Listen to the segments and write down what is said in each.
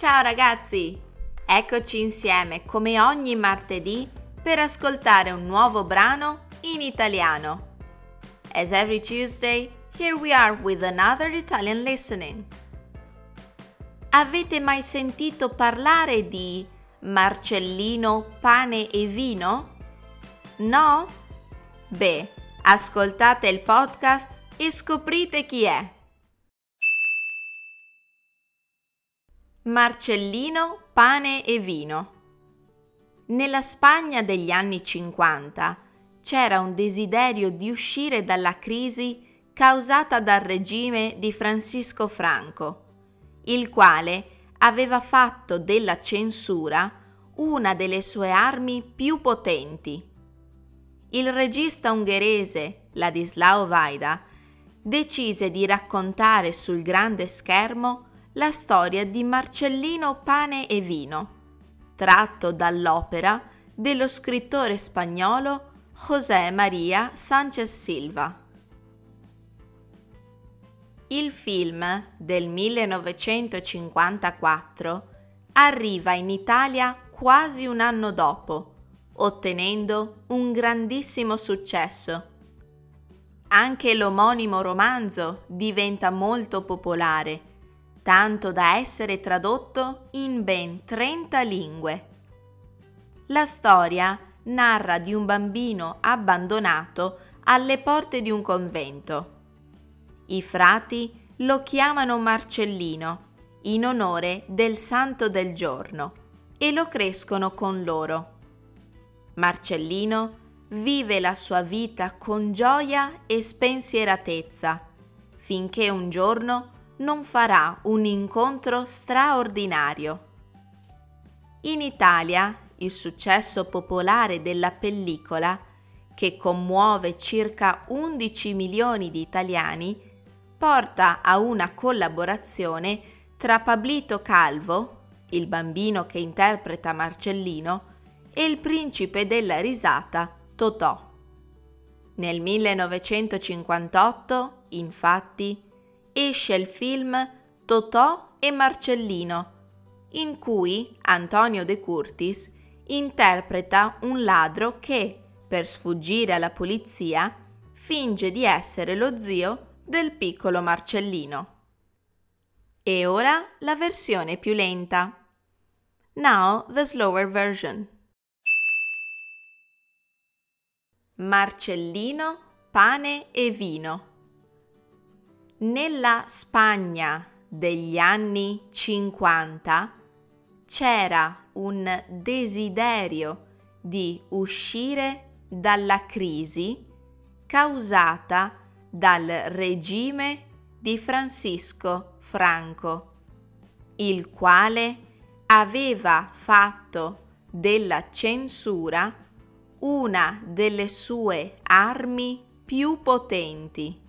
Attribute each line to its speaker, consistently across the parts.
Speaker 1: Ciao ragazzi! Eccoci insieme come ogni martedì per ascoltare un nuovo brano in italiano. As every Tuesday, here we are with another Italian listening. Avete mai sentito parlare di Marcellino pane e vino? No? Beh, ascoltate il podcast e scoprite chi è. Marcellino, pane e vino. Nella Spagna degli anni 50 c'era un desiderio di uscire dalla crisi causata dal regime di Francisco Franco, il quale aveva fatto della censura una delle sue armi più potenti. Il regista ungherese Ladislao Vaida decise di raccontare sul grande schermo la storia di Marcellino Pane e Vino, tratto dall'opera dello scrittore spagnolo José María Sánchez Silva. Il film del 1954 arriva in Italia quasi un anno dopo, ottenendo un grandissimo successo. Anche l'omonimo romanzo diventa molto popolare tanto da essere tradotto in ben 30 lingue. La storia narra di un bambino abbandonato alle porte di un convento. I frati lo chiamano Marcellino in onore del santo del giorno e lo crescono con loro. Marcellino vive la sua vita con gioia e spensieratezza finché un giorno non farà un incontro straordinario. In Italia il successo popolare della pellicola, che commuove circa 11 milioni di italiani, porta a una collaborazione tra Pablito Calvo, il bambino che interpreta Marcellino, e il principe della risata Totò. Nel 1958, infatti, esce il film Totò e Marcellino, in cui Antonio De Curtis interpreta un ladro che, per sfuggire alla polizia, finge di essere lo zio del piccolo Marcellino. E ora la versione più lenta. Now the slower version. Marcellino, pane e vino. Nella Spagna degli anni 50 c'era un desiderio di uscire dalla crisi causata dal regime di Francisco Franco, il quale aveva fatto della censura una delle sue armi più potenti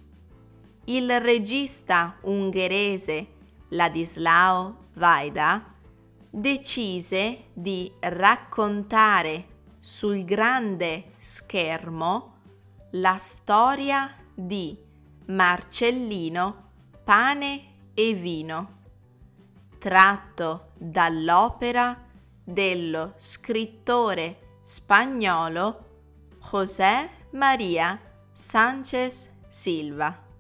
Speaker 1: il regista ungherese Ladislao Vaida decise di raccontare sul grande schermo la storia di Marcellino Pane e Vino, tratto dall'opera dello scrittore spagnolo José María Sánchez Silva.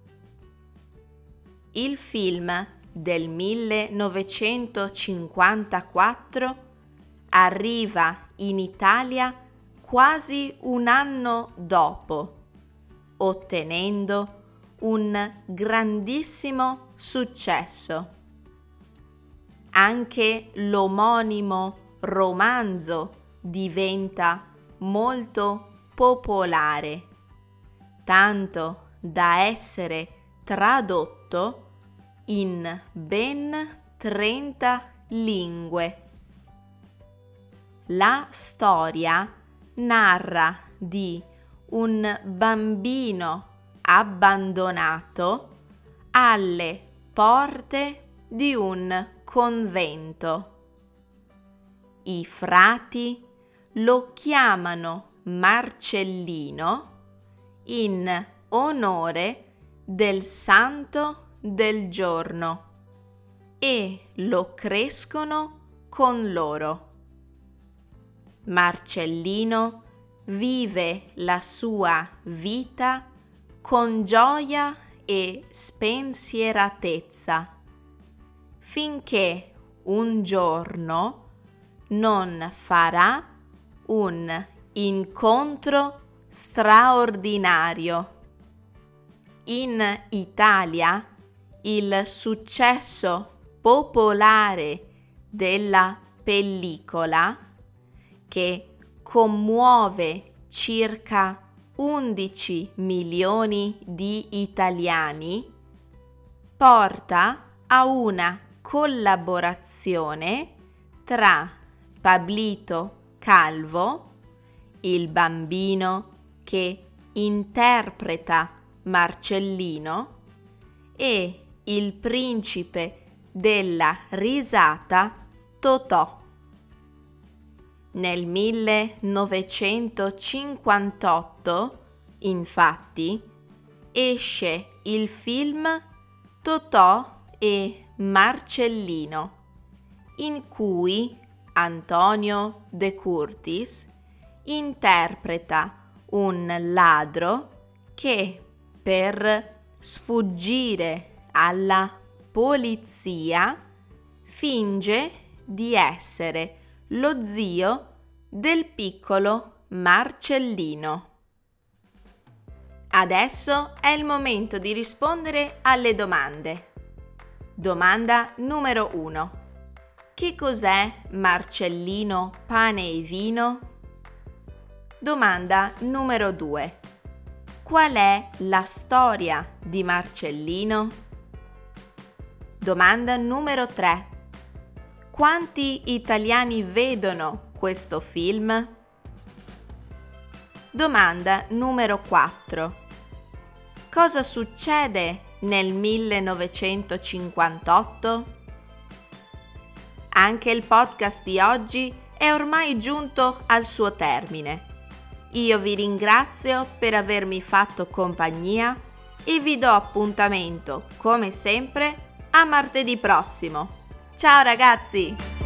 Speaker 1: Il film del 1954 arriva in Italia quasi un anno dopo, ottenendo un grandissimo successo. Anche l'omonimo romanzo diventa molto popolare, tanto da essere tradotto in ben 30 lingue. La storia narra di un bambino abbandonato alle porte di un convento. I frati lo chiamano Marcellino in onore del santo del giorno, e lo crescono con loro. Marcellino vive la sua vita con gioia e spensieratezza finché un giorno non farà un incontro straordinario. In Italia il successo popolare della pellicola che commuove circa 11 milioni di italiani porta a una collaborazione tra Pablito Calvo, il bambino che interpreta Marcellino, e il principe della risata Totò. Nel 1958, infatti, esce il film Totò e Marcellino, in cui Antonio De Curtis interpreta un ladro che per sfuggire alla polizia finge di essere lo zio del piccolo Marcellino. Adesso è il momento di rispondere alle domande. Domanda numero 1. Che cos'è Marcellino pane e vino? Domanda numero 2. Qual è la storia di Marcellino? Domanda numero 3. Quanti italiani vedono questo film? Domanda numero 4. Cosa succede nel 1958? Anche il podcast di oggi è ormai giunto al suo termine. Io vi ringrazio per avermi fatto compagnia e vi do appuntamento, come sempre, martedì prossimo. Ciao ragazzi!